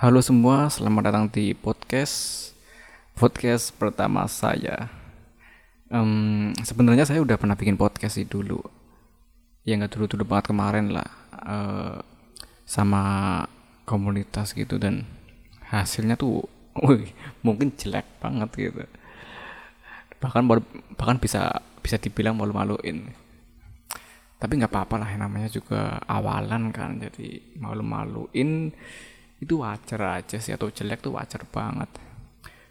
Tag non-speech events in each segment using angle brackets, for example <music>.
Halo semua, selamat datang di podcast podcast pertama saya. Um, Sebenarnya saya udah pernah bikin podcast sih dulu, ya nggak dulu-dulu banget kemarin lah, uh, sama komunitas gitu dan hasilnya tuh, wih, mungkin jelek banget gitu. Bahkan bahkan bisa bisa dibilang malu-maluin. Tapi nggak apa-apa lah, namanya juga awalan kan, jadi malu-maluin itu wajar aja sih atau jelek tuh wajar banget.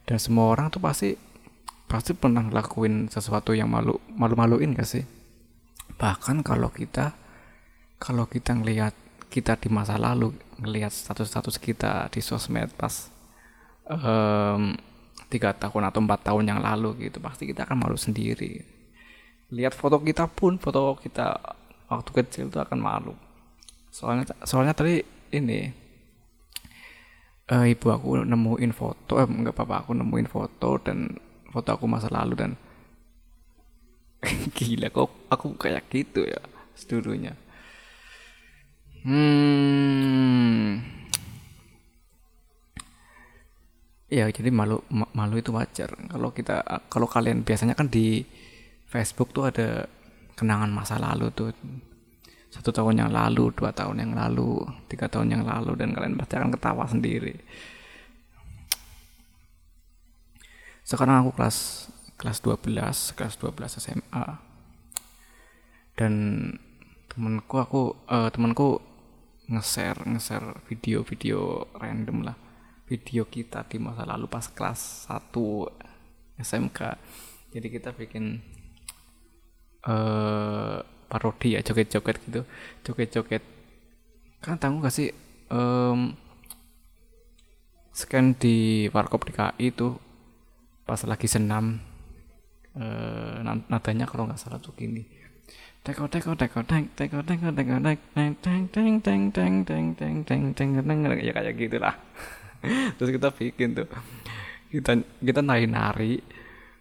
Dan semua orang tuh pasti pasti pernah ngelakuin sesuatu yang malu malu-maluin gak sih? Bahkan kalau kita kalau kita ngelihat kita di masa lalu ngelihat status-status kita di sosmed pas tiga tahun atau empat tahun yang lalu gitu pasti kita akan malu sendiri. Lihat foto kita pun foto kita waktu kecil itu akan malu. Soalnya soalnya tadi ini uh, ibu aku nemuin foto eh enggak apa-apa aku nemuin foto dan foto aku masa lalu dan <laughs> gila kok aku kayak gitu ya seluruhnya hmm. Ya jadi malu malu itu wajar. Kalau kita kalau kalian biasanya kan di Facebook tuh ada kenangan masa lalu tuh satu tahun yang lalu, dua tahun yang lalu, tiga tahun yang lalu dan kalian pasti akan ketawa sendiri. Sekarang aku kelas kelas 12, kelas 12 SMA. Dan temanku aku uh, temanku nge-share nge-share video-video random lah. Video kita di masa lalu pas kelas 1 SMK. Jadi kita bikin uh, parodi ya joget-joget gitu joget-joget kan tahu gak sih um, scan di warkop DKI itu pas lagi senam uh, nadanya kalau nggak salah tuh gini teko teko teko teng teko teko teko teng teng teng teng teng teng teng teng teng teng teng ya kayak gitulah terus kita bikin tuh kita kita nari nari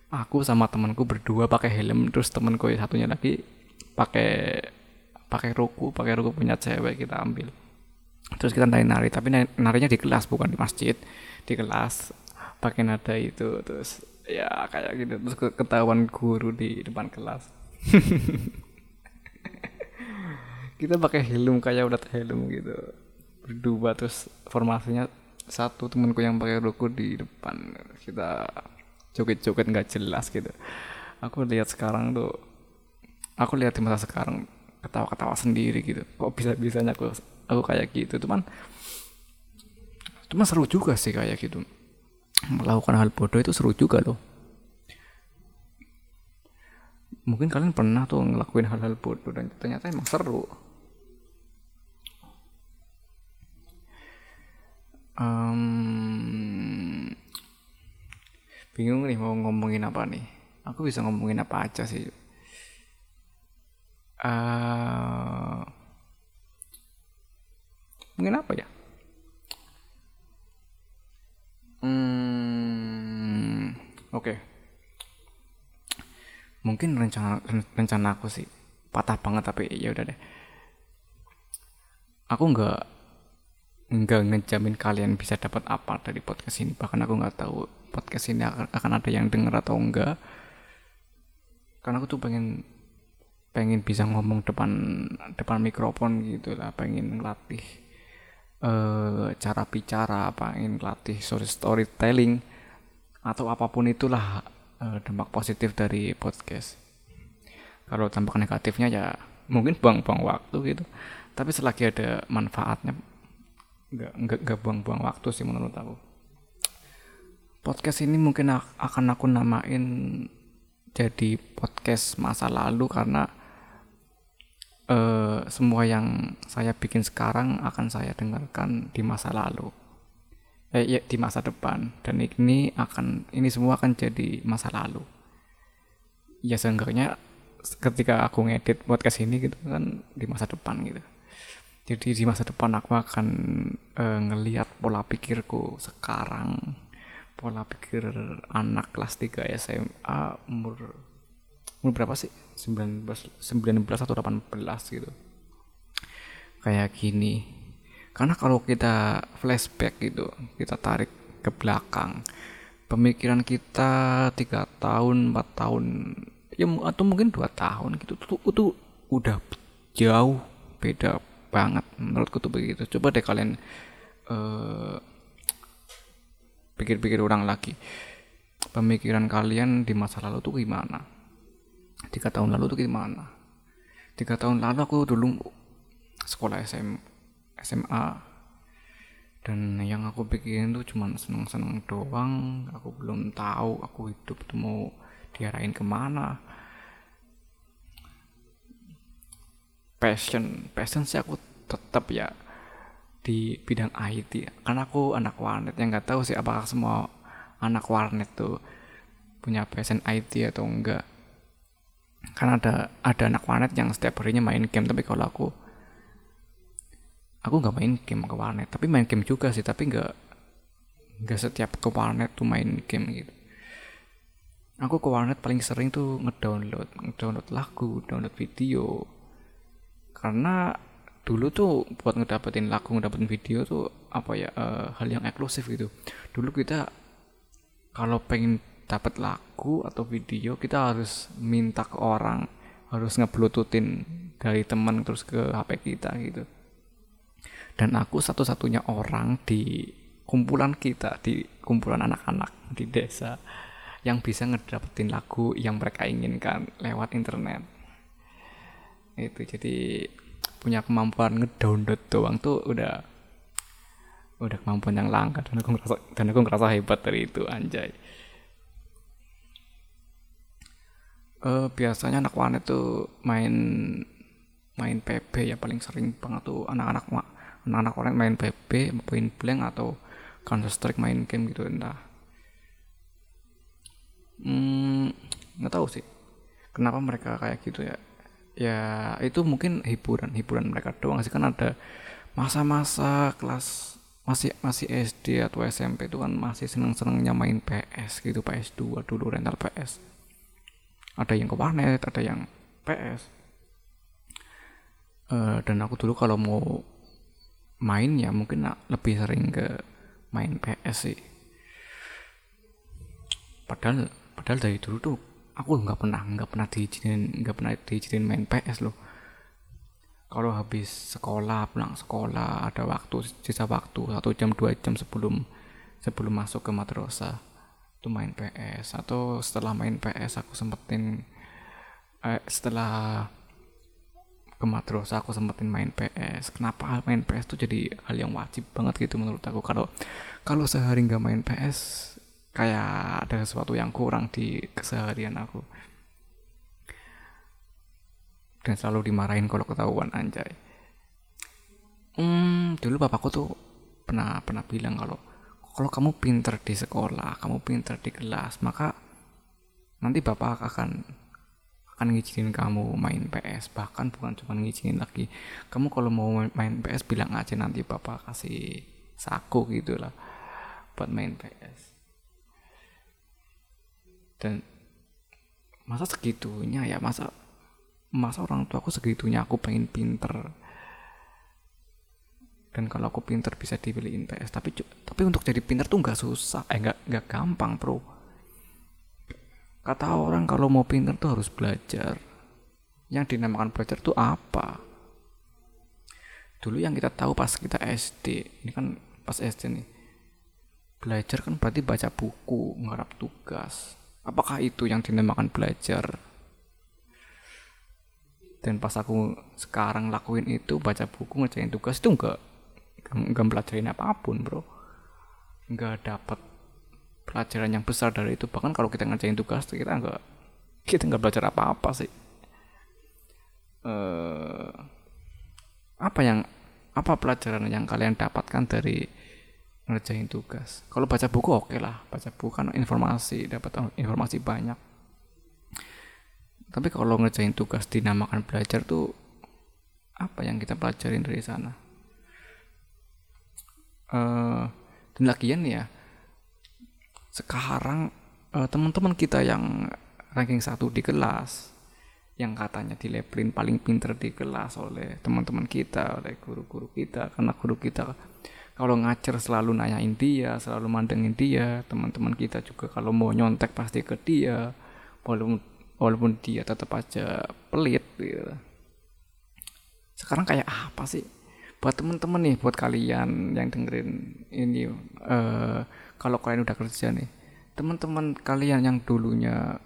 aku sama temanku berdua pakai helm terus temanku satunya lagi pakai pakai ruku pakai ruku punya cewek kita ambil. Terus kita nari nari tapi narinya di kelas bukan di masjid. Di kelas pakai nada itu terus ya kayak gitu. Terus ketahuan guru di depan kelas. <laughs> Kita pakai helm kayak udah helm gitu. Berdua terus formasinya satu temanku yang pakai ruku di depan. Kita joget-joget nggak jelas gitu. Aku lihat sekarang tuh aku lihat di masa sekarang ketawa-ketawa sendiri gitu. Kok bisa bisanya aku aku kayak gitu? Cuman cuman seru juga sih kayak gitu. Melakukan hal bodoh itu seru juga loh. Mungkin kalian pernah tuh ngelakuin hal-hal bodoh dan ternyata emang seru. Um, bingung nih mau ngomongin apa nih. Aku bisa ngomongin apa aja sih uh, mungkin apa ya? Hmm, oke. Okay. mungkin rencana rencana aku sih patah banget tapi ya udah deh. Aku nggak nggak ngejamin kalian bisa dapat apa dari podcast ini. Bahkan aku nggak tahu podcast ini akan ada yang denger atau enggak. Karena aku tuh pengen pengen bisa ngomong depan depan mikrofon gitu lah pengen latih uh, cara bicara pengen latih story storytelling atau apa pun itulah uh, dampak positif dari podcast. Kalau dampak negatifnya ya mungkin buang-buang waktu gitu. Tapi selagi ada manfaatnya nggak nggak nggak buang-buang waktu sih menurut aku. Podcast ini mungkin akan aku namain jadi podcast masa lalu karena uh, semua yang saya bikin sekarang akan saya dengarkan di masa lalu. Eh ya, di masa depan. Dan ini akan ini semua akan jadi masa lalu. Ya seenggaknya ketika aku ngedit buat ke sini gitu kan di masa depan gitu. Jadi di masa depan aku akan uh, ngelihat pola pikirku sekarang pola pikir anak kelas 3 SMA umur umur berapa sih? 19 19 atau 18 gitu. Kayak gini. Karena kalau kita flashback gitu kita tarik ke belakang pemikiran kita tiga tahun empat tahun ya atau mungkin dua tahun gitu itu, itu udah jauh beda banget menurutku tuh begitu. Coba deh kalian uh, pikir-pikir orang lagi. Pemikiran kalian di masa lalu tuh gimana? Tiga tahun lalu tuh gimana? Tiga tahun lalu aku dulu sekolah SM, SMA dan yang aku pikirin tuh cuma seneng-seneng doang. Aku belum tahu aku hidup tuh mau diarahin ke mana. Passion passion sih aku tetap ya di bidang IT karena aku anak warnet. Yang nggak tahu sih apakah semua anak warnet tuh punya passion IT atau enggak. Karena ada ada anak warnet yang setiap harinya main game. Tapi kalau aku aku nggak main game ke warnet. Tapi main game juga sih tapi nggak nggak setiap ke warnet tuh main game gitu. Aku ke warnet paling sering tuh ngedownload ngedownload lagu download video. Karena dulu tuh buat ngedapetin lagu ngedapetin video tuh apa ya uh, hal yang eksklusif gitu. Dulu kita kalau pengen dapat lagu atau video kita harus minta ke orang harus ngebluetoothin dari teman terus ke HP kita gitu. Dan aku satu-satunya orang di kumpulan kita di kumpulan anak-anak di desa yang bisa ngedapetin lagu yang mereka inginkan lewat internet. Itu jadi punya kemampuan ngedownload doang tuh udah udah kemampuan yang langka. Dan aku ngerasa dan aku ngerasa hebat dari itu anjay. Uh, biasanya anak warnet tuh main main PB ya paling sering banget tuh anak-anak anak-anak warnet main PB main blank atau Counter Strike main game gitu entah. Hmm nggak tahu sih kenapa mereka kayak gitu ya ya itu mungkin hiburan hiburan mereka doang sih. Kan ada masa-masa kelas masih masih SD atau SMP itu kan masih seneng-senengnya main PS gitu PS2 dulu rental PS ada yang ke warnet ada yang PS uh, eh, dan aku dulu kalau mau main ya mungkin lebih sering ke main PS sih. Padahal padahal dari dulu tuh aku nggak pernah nggak pernah diizinin nggak pernah diizinin main PS loh. Kalau habis sekolah pulang sekolah ada waktu sisa waktu satu jam dua jam sebelum sebelum masuk ke madrasah itu main PS atau setelah main PS aku sempetin eh, setelah ke madrasah aku sempetin main PS kenapa main PS itu jadi hal yang wajib banget gitu menurut aku? Kalau kalau sehari nggak main PS kayak ada sesuatu yang kurang di keseharian aku. Dan selalu dimarahin kalau ketahuan anjay. Hmm dulu bapakku tuh pernah pernah bilang kalau kalau kamu pinter di sekolah kamu pinter di kelas maka nanti bapak akan akan ngizinin kamu main PS bahkan bukan cuma ngizinin lagi. Kamu kalau mau main PS bilang aja nanti bapak kasih saku gitu lah buat main PS dan masa segitunya ya masa masa orang tua aku segitunya aku pengen pinter. Dan kalau aku pinter bisa dibeliin PS tapi tapi untuk jadi pinter tuh nggak susah. Eh nggak nggak gampang bro. Kata orang kalau mau pinter tuh harus belajar. Yang dinamakan belajar tuh apa? Dulu yang kita tahu pas kita SD ini kan pas SD nih. Belajar kan berarti baca buku ngarap tugas Apakah itu yang dinamakan belajar? Dan pas aku sekarang lakuin itu baca buku ngerjain tugas itu enggak enggak belajarin apa pun bro. Enggak dapat pelajaran yang besar dari itu. Bahkan kalau kita ngerjain tugas kita enggak kita enggak belajar apa-apa sih. Uh, apa yang apa pelajaran yang kalian dapatkan dari ngerjain tugas. Kalau baca buku oke okay lah baca buku kan informasi dapat informasi banyak. Tapi kalau ngerjain tugas dinamakan belajar tuh apa yang kita pelajarin dari sana? Uh, dan lagian ya sekarang uh, teman-teman kita yang ranking satu di kelas yang katanya dilabelin paling pinter di kelas oleh teman-teman kita, oleh guru-guru kita, karena guru kita kalau ngajar selalu nanyain dia, selalu mandengin dia, teman-teman kita juga kalau mau nyontek pasti ke dia, walaupun walaupun dia tetap aja pelit gitu. Sekarang kayak apa sih? Buat teman-teman nih, buat kalian yang dengerin ini, uh, kalau kalian udah kerja nih, teman-teman kalian yang dulunya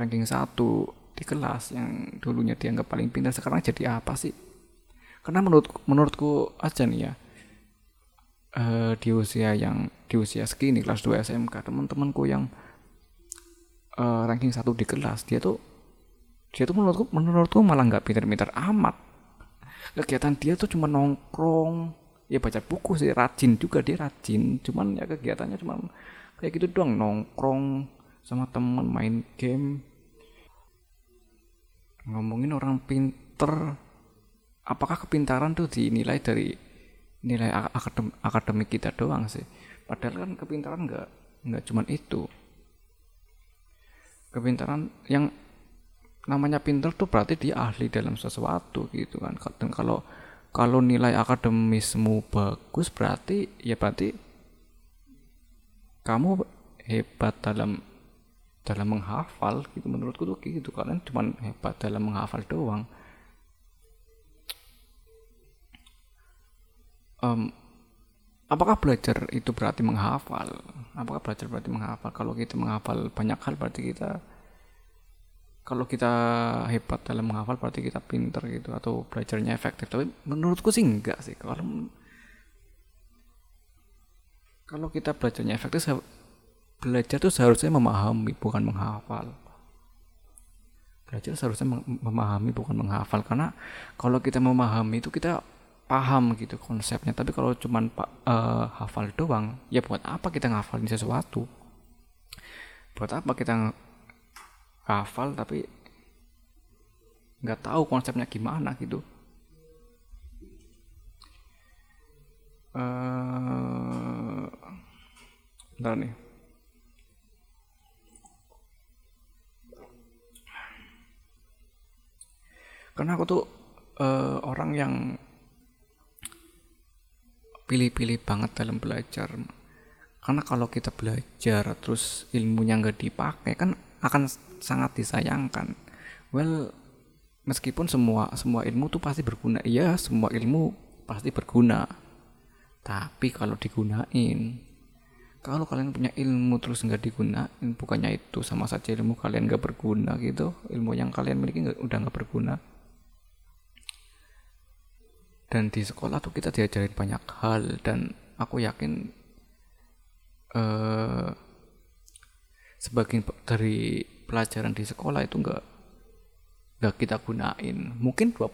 ranking satu di kelas yang dulunya dianggap paling pintar sekarang jadi apa sih karena menurut menurutku aja nih ya uh, di usia yang di usia segini kelas 2 SMK teman-temanku yang uh, ranking satu di kelas dia tuh dia tuh menurutku menurutku malah nggak pintar-pintar amat. Kegiatan dia tuh cuma nongkrong ya baca buku sih rajin juga dia rajin. Cuman ya kegiatannya cuma kayak gitu doang nongkrong sama teman main game. Ngomongin orang pinter apakah kepintaran tuh dinilai dari nilai akadem, akademik kita doang sih. Padahal kan kepintaran nggak nggak cuman itu. Kepintaran yang namanya pinter tuh berarti dia ahli dalam sesuatu gitu kan. Dan kalau kalau nilai akademismu bagus berarti ya berarti kamu hebat dalam dalam menghafal gitu. Menurutku tuh gitu. Kalian cuma hebat dalam menghafal doang um, apakah belajar itu berarti menghafal? Apakah belajar berarti menghafal? Kalau kita menghafal banyak hal berarti kita kalau kita hebat dalam menghafal berarti kita pinter gitu atau belajarnya efektif. Tapi menurutku sih enggak sih kalau kalau kita belajarnya efektif belajar itu seharusnya memahami bukan menghafal. Belajar seharusnya memahami bukan menghafal. Karena kalau kita memahami itu kita paham gitu konsepnya. Tapi kalau cuman uh, hafal doang ya buat apa kita ngafalin sesuatu? Buat apa kita hafal tapi nggak tahu konsepnya gimana gitu? Uh, bentar nih. Karena aku tuh uh, orang yang pilih-pilih banget dalam belajar. Karena kalau kita belajar terus ilmunya nggak dipakai kan akan sangat disayangkan. Well meskipun semua semua ilmu tuh pasti berguna. Iya semua ilmu pasti berguna. Tapi kalau digunain kalau kalian punya ilmu terus nggak digunain bukannya itu sama saja ilmu kalian nggak berguna gitu ilmu yang kalian miliki gak, udah nggak berguna dan di sekolah tuh kita diajarin banyak hal dan aku yakin uh, sebagian dari pelajaran di sekolah itu enggak enggak kita gunain. Mungkin 20%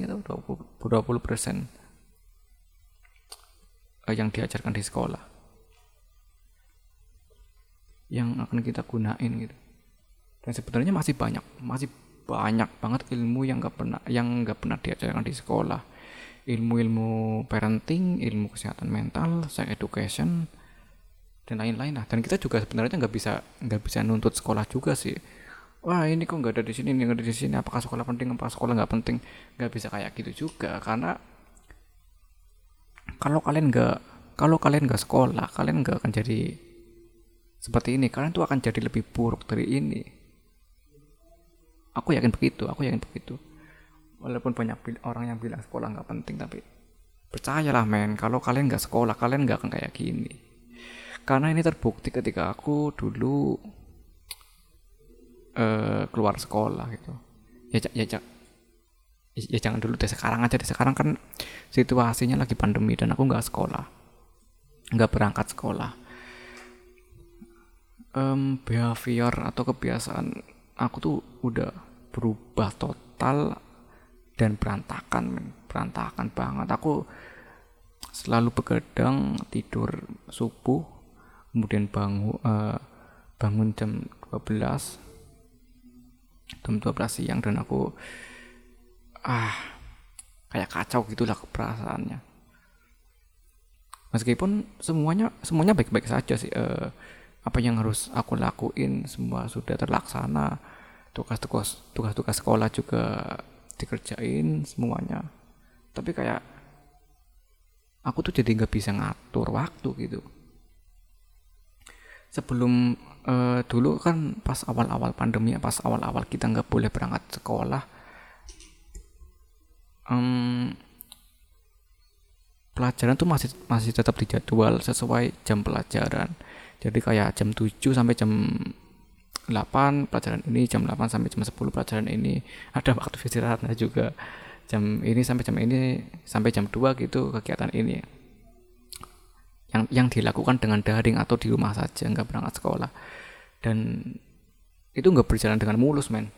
gitu 20, 20% persen yang diajarkan di sekolah. Yang akan kita gunain gitu. Dan sebenarnya masih banyak masih banyak banget ilmu yang nggak pernah yang nggak pernah diajarkan di sekolah ilmu-ilmu parenting, ilmu kesehatan mental, sex education dan lain-lain lah. Dan kita juga sebenarnya nggak bisa nggak bisa nuntut sekolah juga sih. Wah ini kok nggak ada di sini, nggak ada di sini. Apakah sekolah penting? Apakah sekolah nggak penting? Nggak bisa kayak gitu juga karena kalau kalian nggak kalau kalian nggak sekolah, kalian nggak akan jadi seperti ini. Kalian tuh akan jadi lebih buruk dari ini. Aku yakin begitu. Aku yakin begitu walaupun banyak orang yang bilang sekolah nggak penting tapi percayalah men kalau kalian nggak sekolah kalian nggak akan kayak gini. Karena ini terbukti ketika aku dulu uh, keluar sekolah gitu. Ya ya, ya ya jangan dulu deh sekarang aja deh. Sekarang kan situasinya lagi pandemi dan aku nggak sekolah. Nggak berangkat sekolah. Um, behavior atau kebiasaan aku tuh udah berubah total dan berantakan berantakan banget. Aku selalu begadang tidur subuh kemudian bangun uh, bangun jam 12 jam 12 siang dan aku ah kayak kacau gitulah perasaannya. Meskipun semuanya semuanya baik-baik saja sih uh, apa yang harus aku lakuin semua sudah terlaksana. Tugas-tugas tugas-tugas sekolah juga dikerjain semuanya. Tapi kayak aku tuh jadi nggak bisa ngatur waktu gitu. Sebelum uh, dulu kan pas awal-awal pandemi pas awal-awal kita nggak boleh berangkat sekolah um, pelajaran tuh masih masih tetap dijadwal sesuai jam pelajaran. Jadi kayak jam 7 sampai jam 8 pelajaran ini jam 8 sampai jam 10 pelajaran ini. Ada waktu istirahatnya juga. Jam ini sampai jam ini sampai jam 2 gitu kegiatan ini. Yang yang dilakukan dengan daring atau di rumah saja nggak berangkat sekolah. Dan itu nggak berjalan dengan mulus men.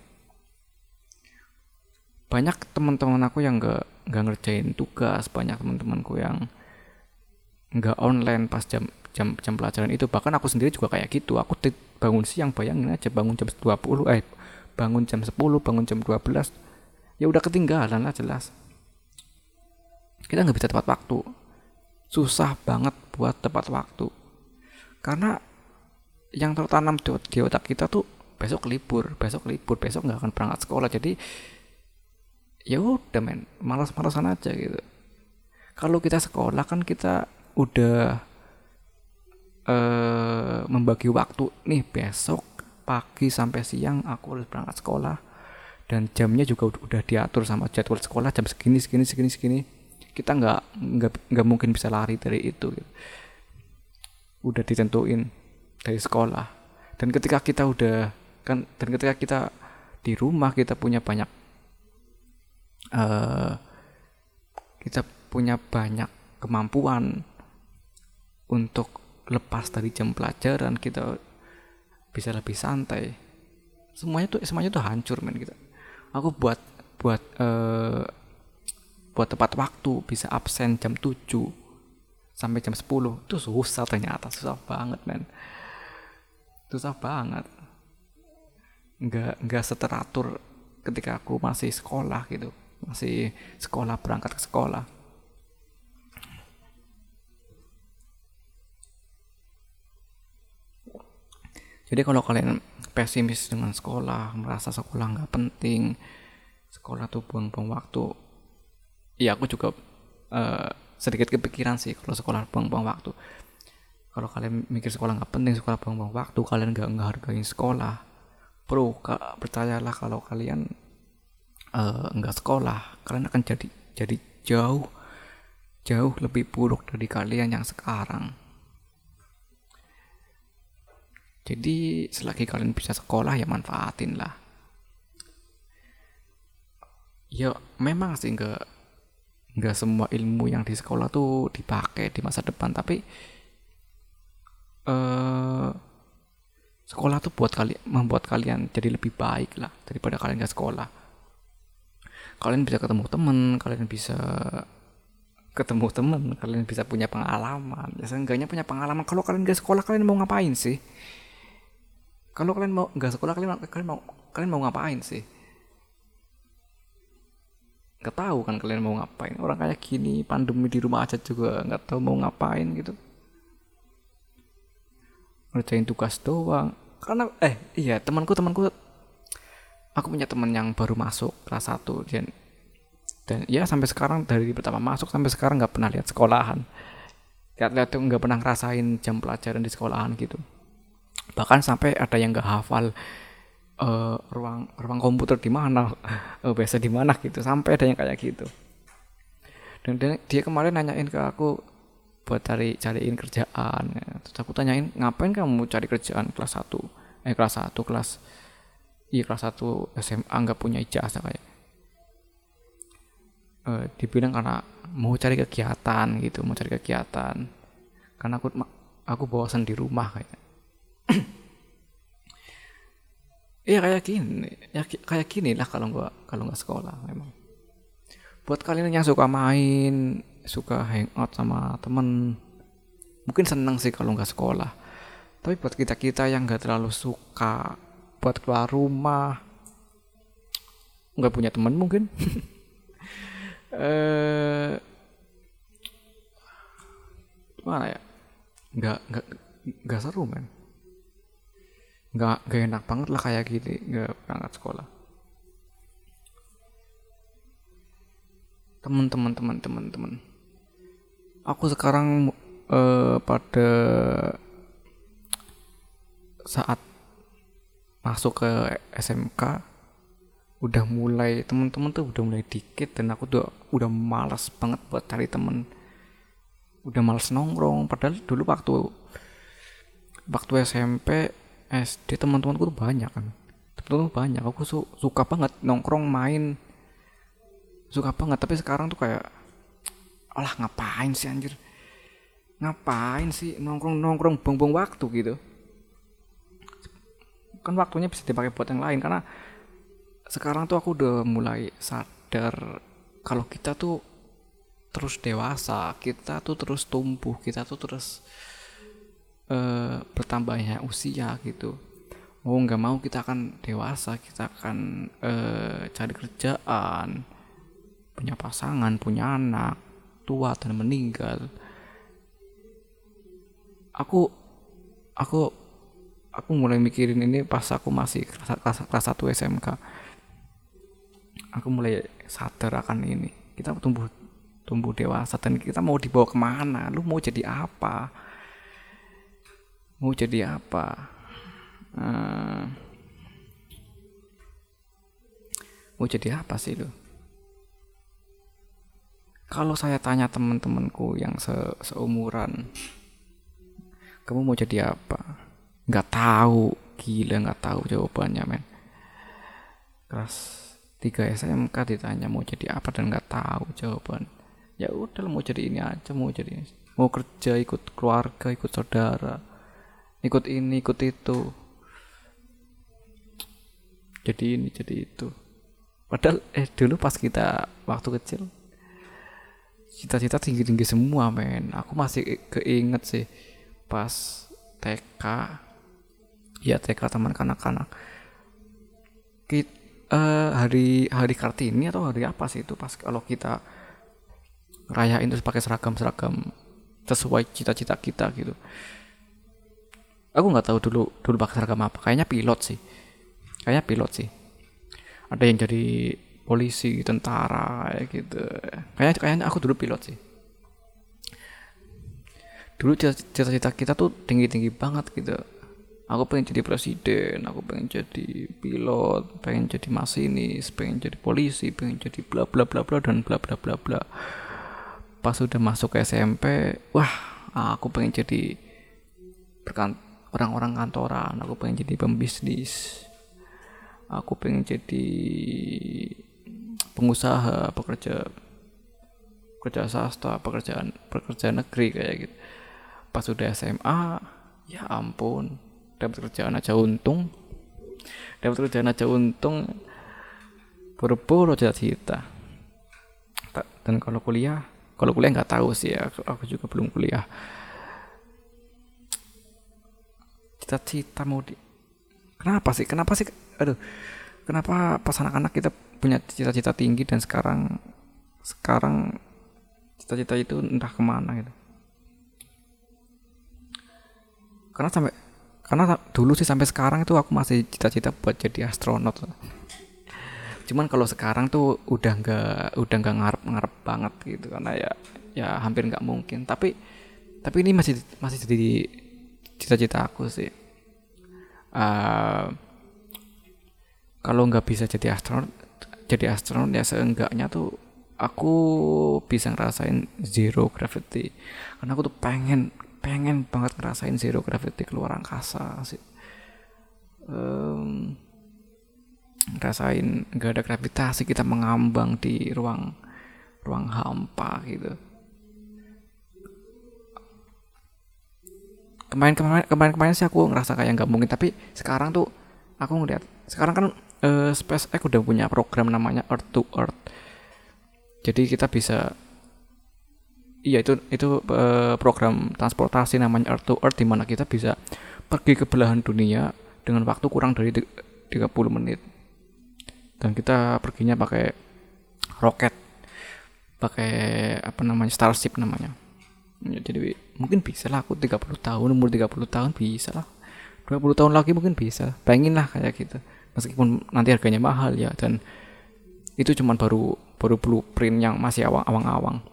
Banyak teman-teman aku yang nggak nggak ngerjain tugas banyak teman-temanku yang nggak online pas jam jam jam pelajaran itu. Bahkan aku sendiri juga kayak gitu. Aku bangun siang bayangin aja bangun jam 20 eh bangun jam 10 bangun jam 12 ya udah ketinggalan lah jelas. Kita nggak bisa tepat waktu. Susah banget buat tepat waktu. Karena yang tertanam di otak kita tuh besok libur besok libur besok nggak akan berangkat sekolah. Jadi ya udah men malas-malasan aja gitu. Kalau kita sekolah kan kita udah uh, membagi waktu. Nih besok pagi sampai siang aku harus berangkat sekolah. Dan jamnya juga udah diatur sama jadwal sekolah jam segini segini segini segini. Kita nggak nggak nggak mungkin bisa lari dari itu gitu. udah ditentuin dari sekolah. Dan ketika kita udah kan dan ketika kita di rumah kita punya banyak uh, kita punya banyak kemampuan untuk lepas dari jam pelajaran kita bisa lebih santai. Semuanya tuh semuanya tuh hancur men kita aku buat buat uh, buat tepat waktu bisa absen jam 7 sampai jam 10 itu susah ternyata susah banget men. Susah banget. Nggak nggak seteratur ketika aku masih sekolah gitu. Masih sekolah berangkat ke sekolah jadi kalau kalian pesimis dengan sekolah merasa sekolah nggak penting sekolah tuh buang-buang waktu ya aku juga uh, sedikit kepikiran sih kalau sekolah buang-buang waktu. Kalau kalian mikir sekolah nggak penting sekolah buang-buang waktu kalian nggak ngehargain sekolah bro percayalah kalau kalian uh, nggak sekolah kalian akan jadi jadi jauh jauh lebih buruk dari kalian yang sekarang jadi selagi kalian bisa sekolah ya manfaatin lah. Ya memang sih nggak nggak semua ilmu yang di sekolah tuh dipakai di masa depan tapi uh, sekolah tuh buat kalian membuat kalian jadi lebih baik lah daripada kalian nggak sekolah. Kalian bisa ketemu temen kalian bisa ketemu temen kalian bisa punya pengalaman. Ya seenggaknya punya pengalaman. Kalau kalian nggak sekolah kalian mau ngapain sih kalau kalian mau nggak sekolah kalian kalian mau kalian mau ngapain sih? Nggak tahu kan kalian mau ngapain. Orang kayak gini pandemi di rumah aja juga nggak tahu mau ngapain gitu. Ngerjain tugas doang. Karena eh iya temanku temanku aku punya teman yang baru masuk kelas 1 dan dan ya sampai sekarang dari pertama masuk sampai sekarang nggak pernah lihat sekolahan. Lihat-lihat tuh nggak pernah ngerasain jam pelajaran di sekolahan gitu bahkan sampai ada yang nggak hafal uh, ruang ruang komputer di mana uh, biasa di mana gitu. Sampai ada yang kayak gitu. Dan dia, dia kemarin nanyain ke aku buat cari cariin kerjaan. Terus aku tanyain ngapain kamu cari kerjaan kelas 1 eh kelas 1 kelas iya kelas 1 SMA nggak punya ijazah kayak. Uh, dibilang karena mau cari kegiatan gitu mau cari kegiatan. Karena aku aku bosan di rumah kayak Iya kayak gini, ya kayak gini lah kalau gua kalau nggak sekolah memang. Buat kalian yang suka main, suka hangout sama temen, mungkin seneng sih kalau nggak sekolah. Tapi buat kita kita yang nggak terlalu suka buat keluar rumah, nggak punya temen mungkin. <laughs> eh gimana ya? Nggak nggak nggak seru men nggak nggak enak banget lah kayak gini nggak berangkat sekolah. Teman-teman teman-teman teman aku sekarang uh, pada saat masuk ke SMK udah mulai teman-teman tuh udah mulai dikit dan aku tuh udah malas banget buat cari temen. Udah males nongkrong padahal dulu waktu waktu SMP SD teman-temanku tuh banyak kan. Teman-teman banyak. Aku su suka banget nongkrong main. Suka banget. Tapi sekarang tuh kayak alah ngapain sih anjir? Ngapain sih nongkrong nongkrong buang-buang waktu gitu. Kan waktunya bisa dipakai buat yang lain. Karena sekarang tuh aku udah mulai sadar kalau kita tuh terus dewasa kita tuh terus tumbuh kita tuh terus uh, bertambahnya usia gitu mau nggak mau kita akan dewasa kita akan uh, cari kerjaan punya pasangan, punya anak, tua dan meninggal. Aku aku aku mulai mikirin ini pas aku masih kelas, kelas, kelas 1 SMK. Aku mulai sadar akan ini. Kita tumbuh tumbuh dewasa dan kita mau dibawa ke mana? Lu mau jadi apa? Mau jadi apa? Uh, mau jadi apa sih lu? kalau saya tanya teman-temanku yang se seumuran kamu mau jadi apa nggak tahu gila nggak tahu jawabannya men kelas 3 SMK ditanya mau jadi apa dan nggak tahu jawaban ya udah mau jadi ini aja mau jadi ini. mau kerja ikut keluarga ikut saudara ikut ini ikut itu. Jadi ini jadi itu. Padahal eh dulu pas kita waktu kecil cita-cita tinggi-tinggi semua men. Aku masih keinget sih pas TK ya TK teman kanak-kanak. Kita uh, eh, hari hari kartini atau hari apa sih itu pas kalau kita rayain terus pakai seragam-seragam sesuai cita-cita kita gitu aku nggak tahu dulu dulu pakai seragam apa. Kayaknya pilot sih. Kayaknya pilot sih. Ada yang jadi polisi tentara gitu. Kayaknya kayaknya aku dulu pilot sih. Dulu cita-cita kita tuh tinggi-tinggi banget gitu. Aku pengen jadi presiden aku pengen jadi pilot pengen jadi masinis pengen jadi polisi pengen jadi bla bla bla bla dan bla bla bla bla. Pas udah masuk SMP wah aku pengen jadi orang-orang kantoran aku pengen jadi pembisnis. Aku pengen jadi pengusaha pekerja pekerja swasta pekerjaan pekerjaan negeri kayak gitu. Pas sudah SMA ya ampun dapat kerjaan aja untung. Dapat kerjaan aja untung buru-buru cita-cita. Dan kalau kuliah kalau kuliah nggak tahu sih aku juga belum kuliah cita-cita mau di kenapa sih? Kenapa sih? Aduh. Kenapa pas anak-anak kita punya cita-cita tinggi dan sekarang sekarang cita-cita itu entah ke mana gitu? Karena sampai karena dulu sih sampai sekarang itu aku masih cita-cita buat jadi astronot. Cuman kalau sekarang tuh udah nggak udah nggak ngarep-ngarep banget gitu. Karena ya ya hampir nggak mungkin. Tapi tapi ini masih masih jadi cita-cita aku sih. Uh, kalau nggak bisa jadi astronot jadi astronot ya seenggaknya tuh aku bisa ngerasain zero gravity. Karena aku tuh pengen pengen banget ngerasain zero gravity keluar angkasa sih. Um, ngerasain nggak ada gravitasi kita mengambang di ruang ruang hampa gitu kemarin kemarin kemarin kemarin sih aku ngerasa kayak nggak mungkin tapi sekarang tuh aku ngeliat sekarang kan uh, SpaceX udah punya program namanya Earth to Earth. Jadi kita bisa Iya itu itu uh, program transportasi namanya Earth to Earth di mana kita bisa pergi ke belahan dunia dengan waktu kurang dari 30 menit. Dan kita perginya pakai roket. Pakai apa namanya Starship namanya. Ya, jadi mungkin bisa lah aku 30 tahun umur 30 tahun bisa lah. 20 tahun lagi mungkin bisa. Pengen lah kayak gitu. Meskipun nanti harganya mahal ya dan itu cuma baru baru blueprint yang masih awang-awang.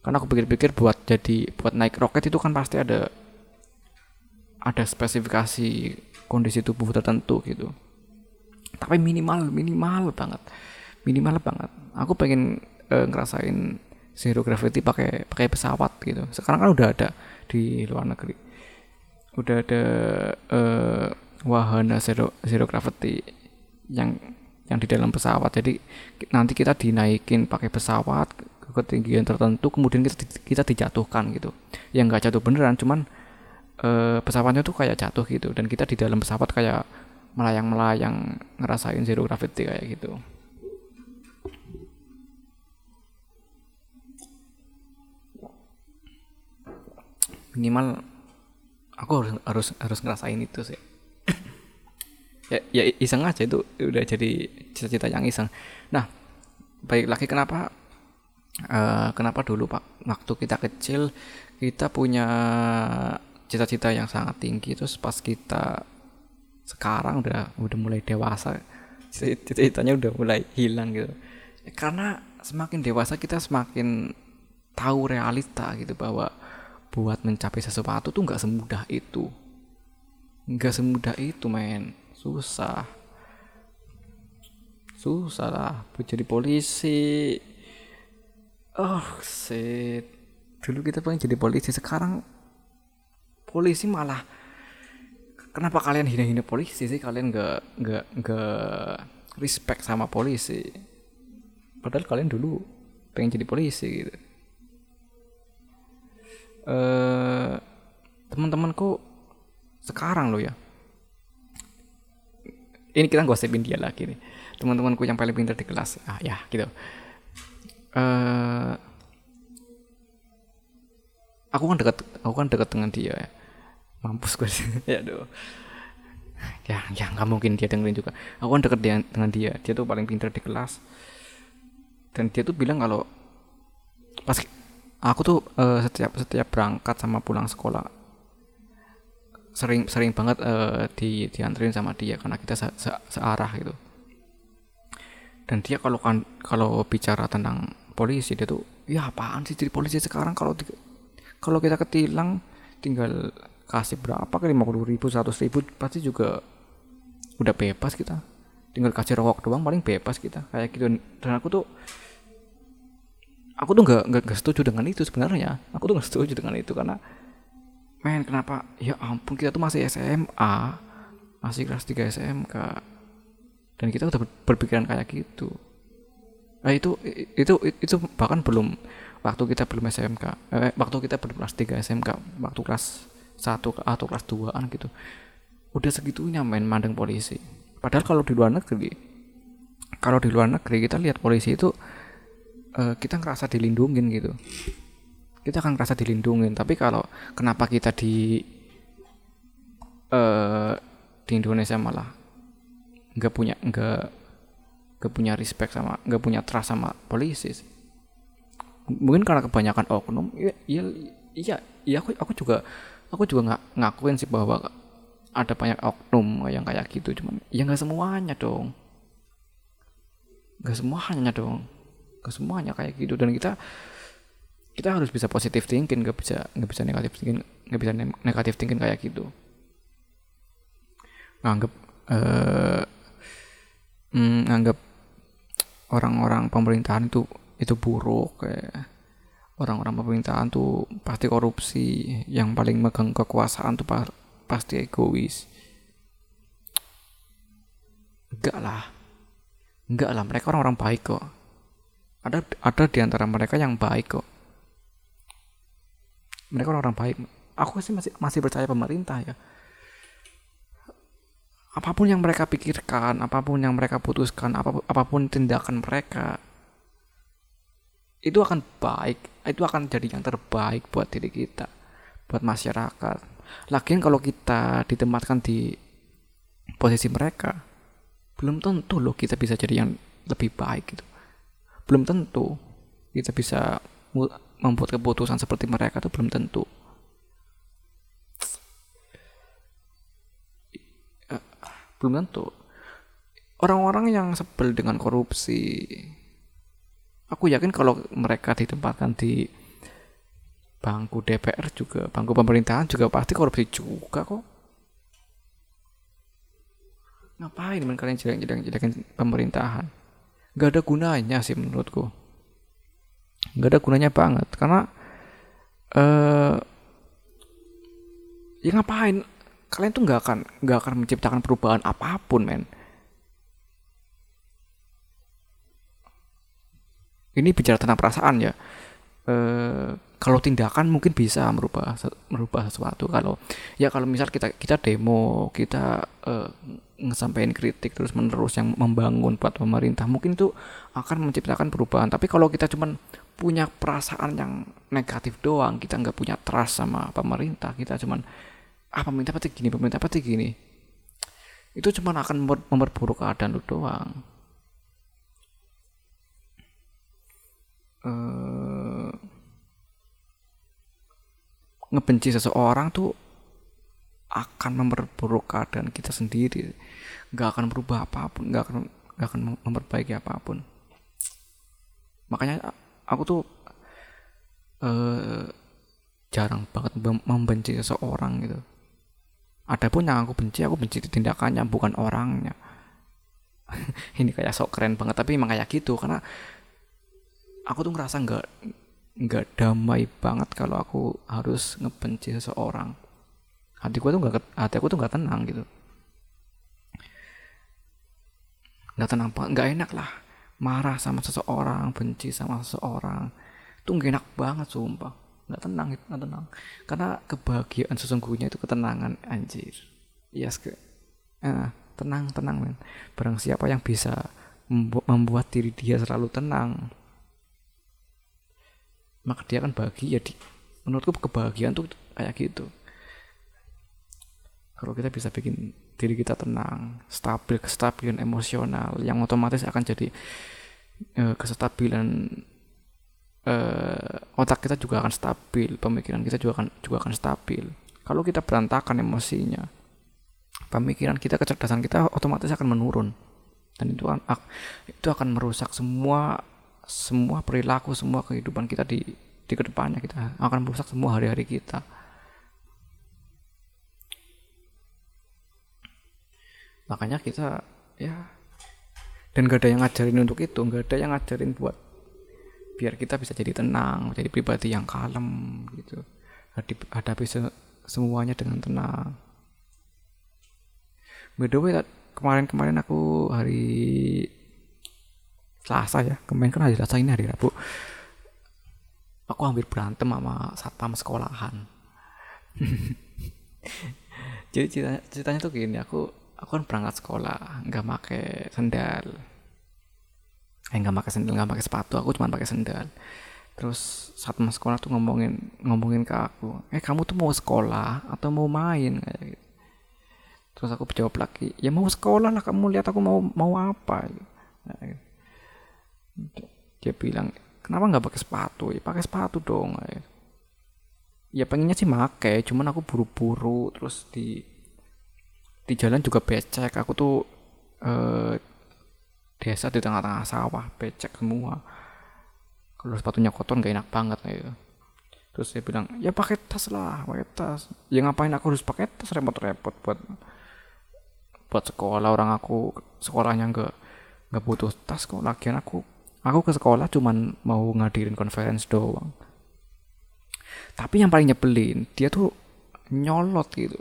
Karena aku pikir-pikir buat jadi buat naik roket itu kan pasti ada ada spesifikasi kondisi tubuh tertentu gitu. Tapi minimal minimal banget. Minimal banget. Aku pengen uh, ngerasain zero gravity pakai pakai pesawat gitu. Sekarang kan udah ada di luar negeri. Udah ada uh, wahana zero zero gravity yang yang di dalam pesawat. Jadi nanti kita dinaikin pakai pesawat ke ketinggian tertentu kemudian kita kita dijatuhkan gitu. Yang nggak jatuh beneran cuman uh, pesawatnya tuh kayak jatuh gitu. Dan kita di dalam pesawat kayak melayang-melayang ngerasain zero gravity kayak gitu minimal aku harus harus harus ngerasain itu sih. <laughs> Ya ya iseng aja itu udah jadi cita-cita yang iseng. Nah baik lagi kenapa uh, kenapa dulu pak waktu kita kecil kita punya cita-cita yang sangat tinggi terus pas kita sekarang udah udah mulai dewasa cita-citanya udah mulai hilang gitu. Karena semakin dewasa kita semakin tahu realita gitu bahwa buat mencapai sesuatu tuh nggak semudah itu. Nggak semudah itu men. Susah. Susah lah jadi polisi. Oh shit. Dulu kita pengen jadi polisi sekarang polisi malah kenapa kalian hina-hina polisi sih? Kalian nggak nggak nggak respect sama polisi. Padahal kalian dulu pengen jadi polisi gitu eh teman-temanku sekarang lo ya. Ini kita gosipin dia lagi nih. Teman-temanku yang paling pintar di kelas. Ah ya gitu. Uh, aku kan dekat aku kan dekat dengan dia ya. Mampus gue <laughs> ya aduh. Ya ya nggak mungkin dia dengerin juga. Aku kan dekat dengan, dengan dia. Dia tuh paling pintar di kelas. Dan dia tuh bilang kalau pas aku tuh uh, setiap setiap berangkat sama pulang sekolah sering sering banget uh, di dianterin sama dia karena kita se, se, searah gitu. Dan dia kalau kan kalau bicara tentang polisi dia tuh ya apaan sih jadi polisi sekarang? Kalau kalau kita ketilang tinggal kasih berapa ke lima puluh ribu seratus ribu pasti juga udah bebas kita. Tinggal kasih rokok doang paling bebas kita. Kayak gitu. Dan aku tuh aku tuh nggak nggak setuju dengan itu sebenarnya. Aku tuh nggak setuju dengan itu karena men kenapa? Ya ampun kita tuh masih SMA masih kelas 3 SMK dan kita udah berpikiran kayak gitu. Nah itu itu itu bahkan belum waktu kita belum SMK eh, waktu kita belum kelas 3 SMK waktu kelas 1 atau kelas 2an gitu. Udah segitunya main mandang polisi. Padahal kalau di luar negeri kalau di luar negeri kita lihat polisi itu uh, kita ngerasa dilindungin gitu. Kita akan ngerasa dilindungin tapi kalau kenapa kita di uh, di Indonesia malah nggak punya nggak nggak punya respect sama nggak punya trust sama polisi mungkin karena kebanyakan oknum iya iya iya, iya aku aku juga aku juga nggak ngakuin sih bahwa ada banyak oknum yang kayak gitu cuman ya nggak semuanya dong. Nggak semuanya dong ke semuanya kayak gitu. Dan kita kita harus bisa positif thinking nggak bisa nggak bisa negatif thinking nggak bisa negatif thinking kayak gitu. Nganggap uh, mm, nganggap orang-orang pemerintahan itu itu buruk kayak orang-orang pemerintahan tuh pasti korupsi yang paling megang kekuasaan tuh pasti egois. Enggak lah. Enggak lah mereka orang-orang baik kok ada ada di antara mereka yang baik kok. Mereka orang, -orang baik. Aku sih masih masih percaya pemerintah ya. Apa pun yang mereka pikirkan apa pun yang mereka putuskan apa pun, apa pun tindakan mereka itu akan baik. Itu akan jadi yang terbaik buat diri kita buat masyarakat. Lagian kalau kita ditempatkan di posisi mereka belum tentu loh kita bisa jadi yang lebih baik gitu belum tentu kita bisa membuat keputusan seperti mereka itu belum tentu. Belum tentu. Orang-orang yang sebel dengan korupsi aku yakin kalau mereka ditempatkan di bangku DPR juga bangku pemerintahan juga pasti korupsi juga kok. Ngapain men kalian jelek-jelekin pemerintahan gak ada gunanya sih menurutku. Gak ada gunanya banget. Karena uh, ya ngapain? Kalian tuh nggak akan nggak akan menciptakan perubahan apa pun men. Ini bicara tentang perasaan ya. E, kalau tindakan mungkin bisa merubah merubah sesuatu. Kalau ya kalau misal kita kita demo kita e, ngesampaikan kritik terus menerus yang membangun buat pemerintah mungkin itu akan menciptakan perubahan. Tapi kalau kita cuman punya perasaan yang negatif doang kita nggak punya trust sama pemerintah kita cuman ah pemerintah pasti gini pemerintah pasti gini. Itu cuma akan memperburuk keadaan lu doang. Uh, ngebenci seseorang tuh akan memperburuk keadaan kita sendiri nggak akan berubah apa pun nggak akan nggak akan memperbaiki apa pun makanya aku tuh uh, jarang banget membenci seseorang gitu Adapun yang aku benci, aku benci tindakannya bukan orangnya. <laughs> ini kayak sok keren banget, tapi emang kayak gitu karena aku tuh ngerasa nggak nggak damai banget kalau aku harus ngebenci seseorang. Hatiku tuh nggak hati aku tuh nggak tenang gitu. Nggak tenang nggak enak lah. Marah sama seseorang, benci sama seseorang, tuh gak enak banget sumpah. Nggak tenang itu nggak tenang. Karena kebahagiaan sesungguhnya itu ketenangan anjir. Yes ke eh, tenang tenang men. Barang siapa yang bisa membuat diri dia selalu tenang maka dia akan bahagia di menurutku kebahagiaan tuh kayak gitu kalau kita bisa bikin diri kita tenang stabil kestabilan emosional yang otomatis akan jadi eh, kestabilan uh, otak kita juga akan stabil, pemikiran kita juga akan juga akan stabil. Kalau kita berantakan emosinya, pemikiran kita, kecerdasan kita otomatis akan menurun. Dan itu akan itu akan merusak semua semua perilaku, semua kehidupan kita di di ke depannya kita akan merusak semua hari-hari kita. Makanya kita ya dan gak ada yang ngajarin untuk itu, gak ada yang ngajarin buat biar kita bisa jadi tenang jadi pribadi yang kalem gitu. Hadapi se semuanya dengan tenang. By the way kemarin-kemarin aku hari Selasa ya kemarin kan hari Selasa ini hari Rabu aku hampir berantem sama satpam sekolahan. <laughs> Jadi ceritanya, ceritanya tuh gini aku aku kan berangkat sekolah nggak pakai sendal. Eh nggak pakai sendal nggak pakai sepatu aku cuma pakai sendal. Terus saat mas sekolah tuh ngomongin ngomongin ke aku eh kamu tuh mau sekolah atau mau main? Kayak gitu. Terus aku jawab lagi ya mau sekolah lah kamu lihat aku mau mau apa? Gitu. dia bilang kenapa nggak pakai sepatu? Ya pakai sepatu dong gitu. ya pengennya sih make cuman aku buru-buru terus di di jalan juga becek. Aku tuh eh, desa di tengah-tengah sawah becek semua. Kalau sepatunya kotor gak enak banget gitu. Terus saya bilang ya pakai tas lah pakai tas. Ya ngapain aku harus pakai tas? Repot-repot buat buat sekolah. Orang aku sekolahnya nggak nggak butuh tas kok. Lagian aku aku ke sekolah cuman mau ngadirin conference doang. Tapi yang paling nyebelin dia tuh nyolot gitu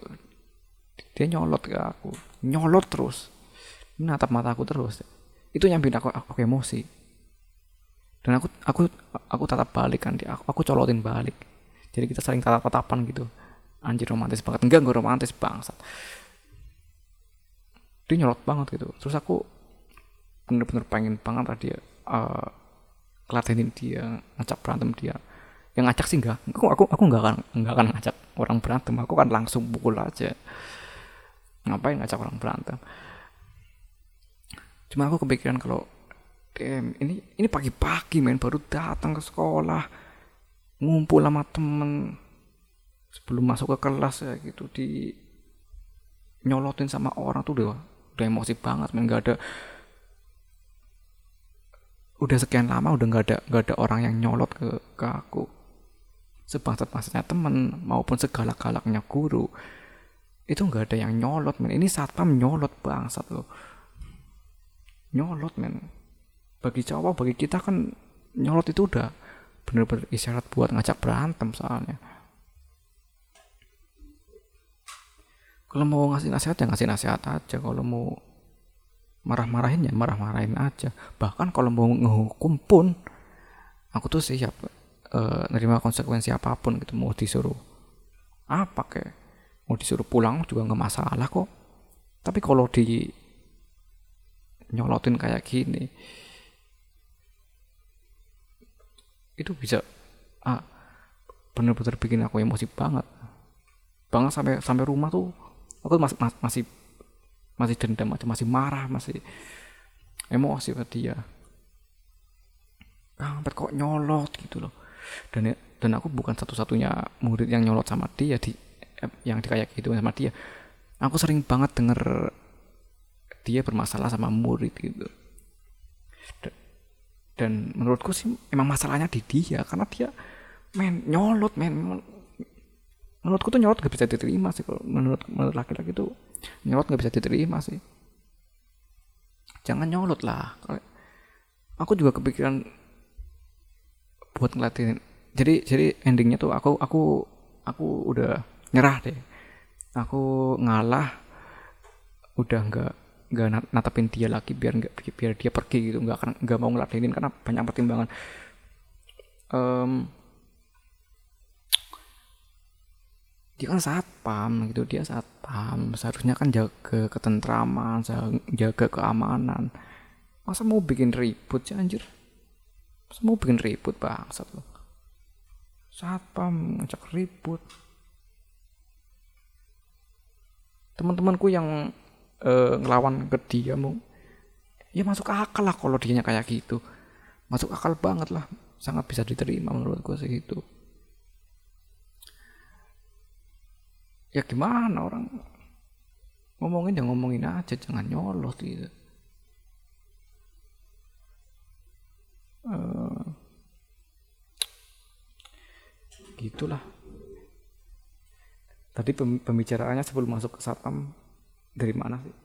dia nyolot ke aku. Nyolot terus. Natap mata aku terus. Itu yang bikin aku, aku, emosi. Dan aku aku aku tatap balik kan dia aku, aku colotin balik. Jadi kita saling tatap tatapan gitu. Anjir romantis banget. Enggak enggak romantis bangsat. Dia nyolot banget gitu. Terus aku bener-bener pengen banget tadi uh, eh, kelatenin dia ngacak berantem dia. Yang ngacak sih enggak. Aku aku aku enggak akan enggak akan ngacak orang berantem. Aku kan langsung pukul aja ngapain ngacak orang berantem? Cuma aku kepikiran kalau damn ini ini pagi-pagi main baru datang ke sekolah ngumpul sama temen sebelum masuk ke kelas ya gitu di nyolotin sama orang tuh udah udah emosi banget men nggak ada udah sekian lama udah nggak ada nggak ada orang yang nyolot ke ke aku. Sebangsat-bangsatnya temen maupun segalak-galaknya guru itu nggak ada yang nyolot men. Ini satpam nyolot bangsat loh. Nyolot men. Bagi cowok bagi kita kan nyolot itu udah bener-bener isyarat buat ngajak berantem soalnya. Kalau mau ngasih nasihat ya ngasih nasihat aja. Kalau mau marah-marahin ya marah-marahin aja. Bahkan kalau mau ngehukum pun aku tuh siap uh, nerima konsekuensi apa pun gitu mau disuruh apa kayak mau disuruh pulang juga nggak masalah kok. Tapi kalau di nyolotin kayak gini itu bisa ah bener-bener bikin aku emosi banget. Banget sampai sampai rumah tuh aku masih masih masih dendam aja masih marah masih emosi pada dia. Kampret kok nyolot gitu loh. Dan dan aku bukan satu-satunya murid yang nyolot sama dia di yang kayak gitu sama dia. Aku sering banget denger dia bermasalah sama murid gitu. Dan, menurutku sih emang masalahnya di dia karena dia men nyolot men menurutku tuh nyolot gak bisa diterima sih kalau menurut menurut laki-laki tuh nyolot gak bisa diterima sih. Jangan nyolot lah. Aku juga kepikiran buat ngelatih jadi jadi endingnya tuh aku aku aku udah nyerah deh. Aku ngalah udah nggak nggak natapin dia lagi biar nggak biar dia pergi gitu. Nggak akan nggak mau ngeladenin karena banyak pertimbangan. Um, dia kan satpam gitu dia satpam. Seharusnya kan jaga ketentraman jaga keamanan. Masa mau bikin ribut sih anjir? Masa mau bikin ribut bangsat lo satpam ngajak ribut teman-temanku yang uh, ngelawan ke dia mau ya masuk akal lah kalau dianya kayak gitu. Masuk akal banget lah. Sangat bisa diterima menurutku segitu ya gimana orang? Ngomongin ya ngomongin aja jangan nyolot gitu. Uh, gitulah tadi pembicaraannya sebelum masuk ke satpam dari mana sih?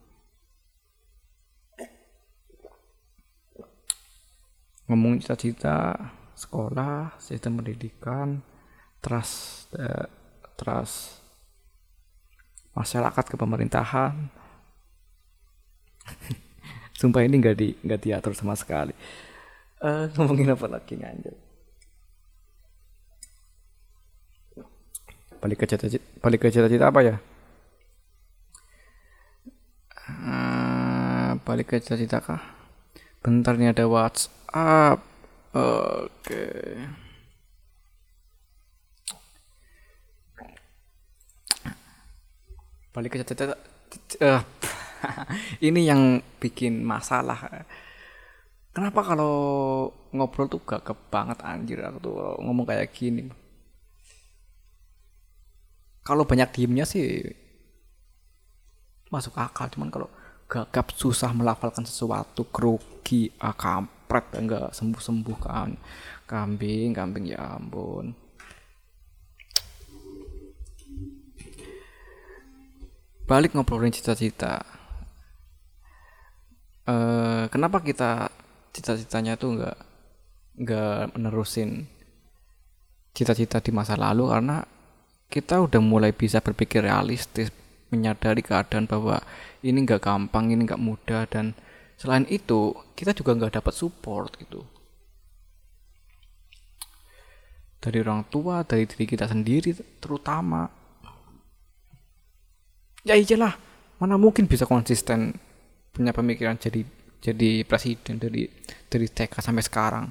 Ngomongin cita-cita sekolah sistem pendidikan trust uh, trust masyarakat ke pemerintahan. <laughs> Sumpah ini nggak di nggak diatur sama sekali. Uh, ngomongin apa lagi nganjur balik ke cita-cita balik ke cita-cita apa ya? Uh, balik ke cita-cita kah? Bentar nih ada WhatsApp. Oke. Okay. balik ke cita-cita uh, <laughs> ini yang bikin masalah. Kenapa kalau ngobrol tuh gak banget anjir aku tuh ngomong kayak gini kalau banyak diemnya sih masuk akal. Cuman kalau gagap susah melafalkan sesuatu kerugi ah, kampret enggak sembuh sembuh kan. Kambing kambing ya ampun. Balik ngobrolin cita-cita. Uh, kenapa kita cita-citanya tuh nggak nggak menerusin cita-cita di masa lalu? Karena kita udah mulai bisa berpikir realistis menyadari keadaan bahwa ini nggak gampang ini nggak mudah dan selain itu kita juga nggak dapat support gitu. Dari orang tua dari diri kita sendiri terutama. Ya iyalah mana mungkin bisa konsisten punya pemikiran jadi jadi presiden dari dari TK sampai sekarang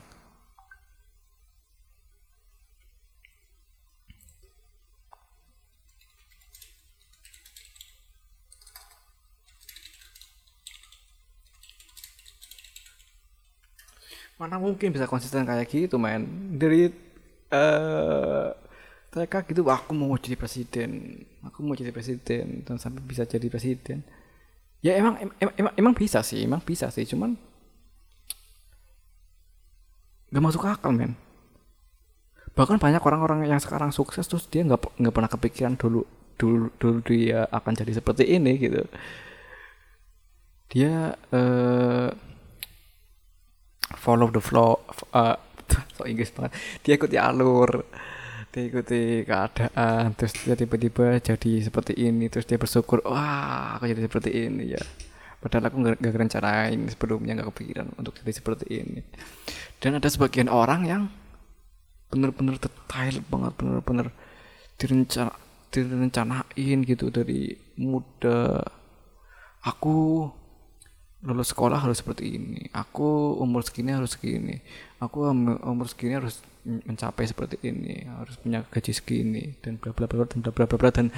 mana mungkin bisa konsisten kayak gitu main dari uh, mereka gitu aku mau jadi presiden. Aku mau jadi presiden dan sampai bisa jadi presiden. Ya emang em, emang emang bisa sih emang bisa sih. Cuman gak masuk akal men. Bahkan banyak orang-orang yang sekarang sukses terus dia nggak nggak pernah kepikiran dulu dulu dulu dia akan jadi seperti ini gitu. Dia uh, follow the flow uh, <laughs> so Inggris banget. Dia ikuti alur dia ikuti keadaan terus dia tiba-tiba jadi seperti ini terus dia bersyukur wah aku jadi seperti ini ya. Padahal aku gak, gak rencanain sebelumnya gak kepikiran untuk jadi seperti ini. Dan ada sebagian orang yang bener-bener detail banget bener-bener direncana direncanain gitu dari muda. Aku lulus sekolah harus seperti ini. Aku umur segini harus segini. Aku umur segini harus mencapai seperti ini. Harus punya gaji segini. Dan bla bla bla dan bla bla bla, dan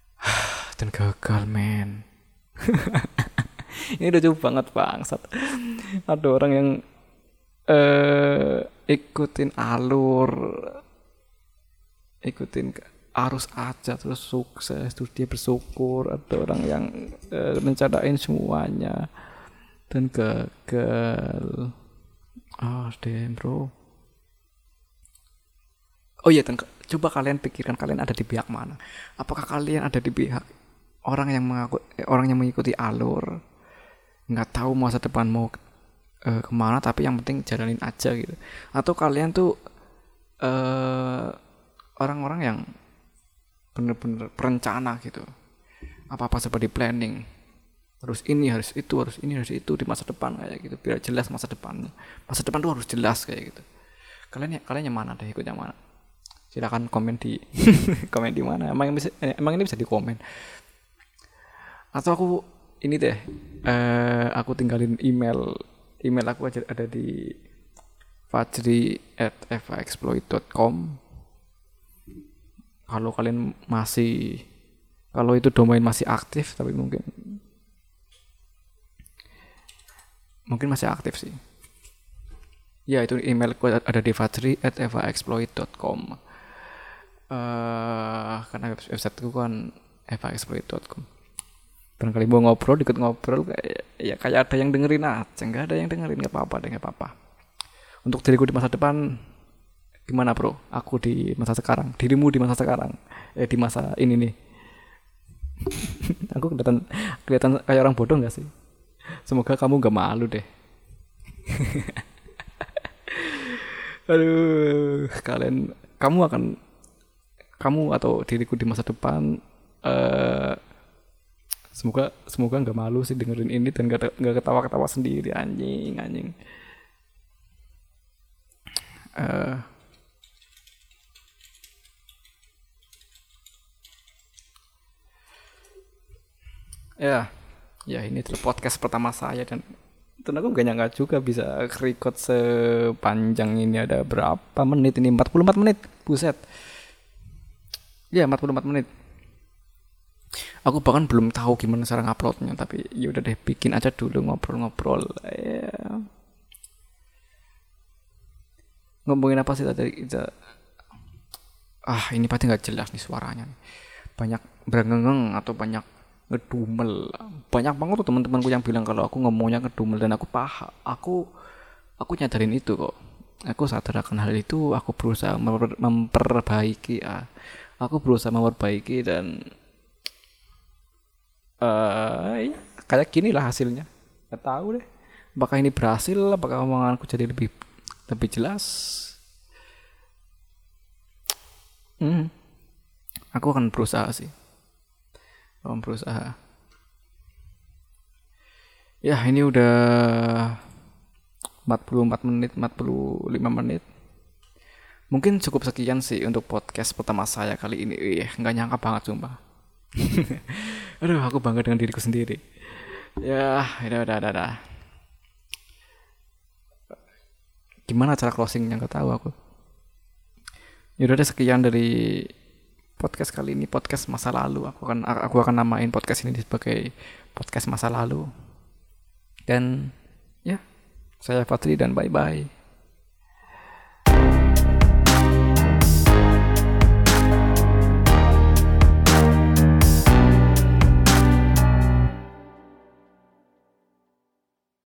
<sighs> dan gagal men. <laughs> Ini udah jauh banget bangsat. Ada orang yang uh, ikutin alur ikutin arus aja terus sukses terus dia bersyukur ada orang yang uh, mencadain semuanya dan gagal ah oh, damn bro Oh iya, dan coba kalian pikirkan kalian ada di pihak mana? Apakah kalian ada di pihak orang yang mengaku, eh, orang yang mengikuti alur, nggak tahu masa depan mau uh, ke mana, tapi yang penting jalanin aja gitu? Atau kalian tuh uh, orang-orang yang bener-bener perencana gitu, apa-apa seperti planning, harus ini harus itu harus ini harus itu di masa depan kayak gitu. Biar jelas masa depannya. Masa depan tuh harus jelas kayak gitu. Kalian ya kalian yang mana deh ikut yang mana? Silakan komen di <laughs> komen di mana. Emang bisa emang ini bisa di komen atau aku ini deh uh, aku tinggalin email email aku aja ada di fajri at evaexploit.com kalau kalian masih kalau itu domain masih aktif tapi mungkin mungkin masih aktif sih. Ya itu emailku ada di at evaexploit.com uh, karena website itu kan evaexploit.com barangkali mau ngobrol dikit ngobrol kayak ya kayak ada yang dengerin aja. Nggak ada yang dengerin nggak apa-apa nggak apa-apa. Untuk diriku di masa depan gimana bro? Aku di masa sekarang. Dirimu di masa sekarang. Eh di masa ini nih. <laughs> Aku kelihatan kelihatan kayak orang bodoh nggak sih? Semoga kamu nggak malu deh. <laughs> Aduh kalian kamu akan kamu atau diriku di masa depan uh, semoga semoga nggak malu sih dengerin ini dan nggak ketawa ketawa sendiri. Anjing anjing. Uh, ya ya ini adalah podcast pertama saya dan dan aku gak nyangka juga bisa record sepanjang ini ada berapa menit ini 44 menit buset Ya 44 menit. Aku bahkan belum tahu gimana cara nguploadnya tapi ya udah deh bikin aja dulu ngobrol-ngobrol. Ya. Ngomongin apa sih tadi? Ah ini pasti nggak jelas nih suaranya. Banyak berengeng atau banyak ngedumel. Banyak banget tuh teman-temanku yang bilang kalau aku ngomongnya ngedumel dan aku paham. Aku aku nyadarin itu kok. Aku sadar akan hal itu. Aku berusaha memperbaiki. Ah aku berusaha memperbaiki dan uh, kayak gini lah hasilnya nggak tahu deh apakah ini berhasil apakah omonganku jadi lebih lebih jelas hmm. aku akan berusaha sih akan berusaha ya ini udah 44 menit 45 menit Mungkin cukup sekian sih untuk podcast pertama saya kali ini. Iya, nggak nyangka banget sumpah. <laughs> Aduh, aku bangga dengan diriku sendiri. Ya, udah, udah, udah, udah. Gimana cara closingnya nggak tahu aku. Ya udah sekian dari podcast kali ini podcast masa lalu. Aku akan aku akan namain podcast ini sebagai podcast masa lalu. Dan ya, saya Fatri dan bye bye.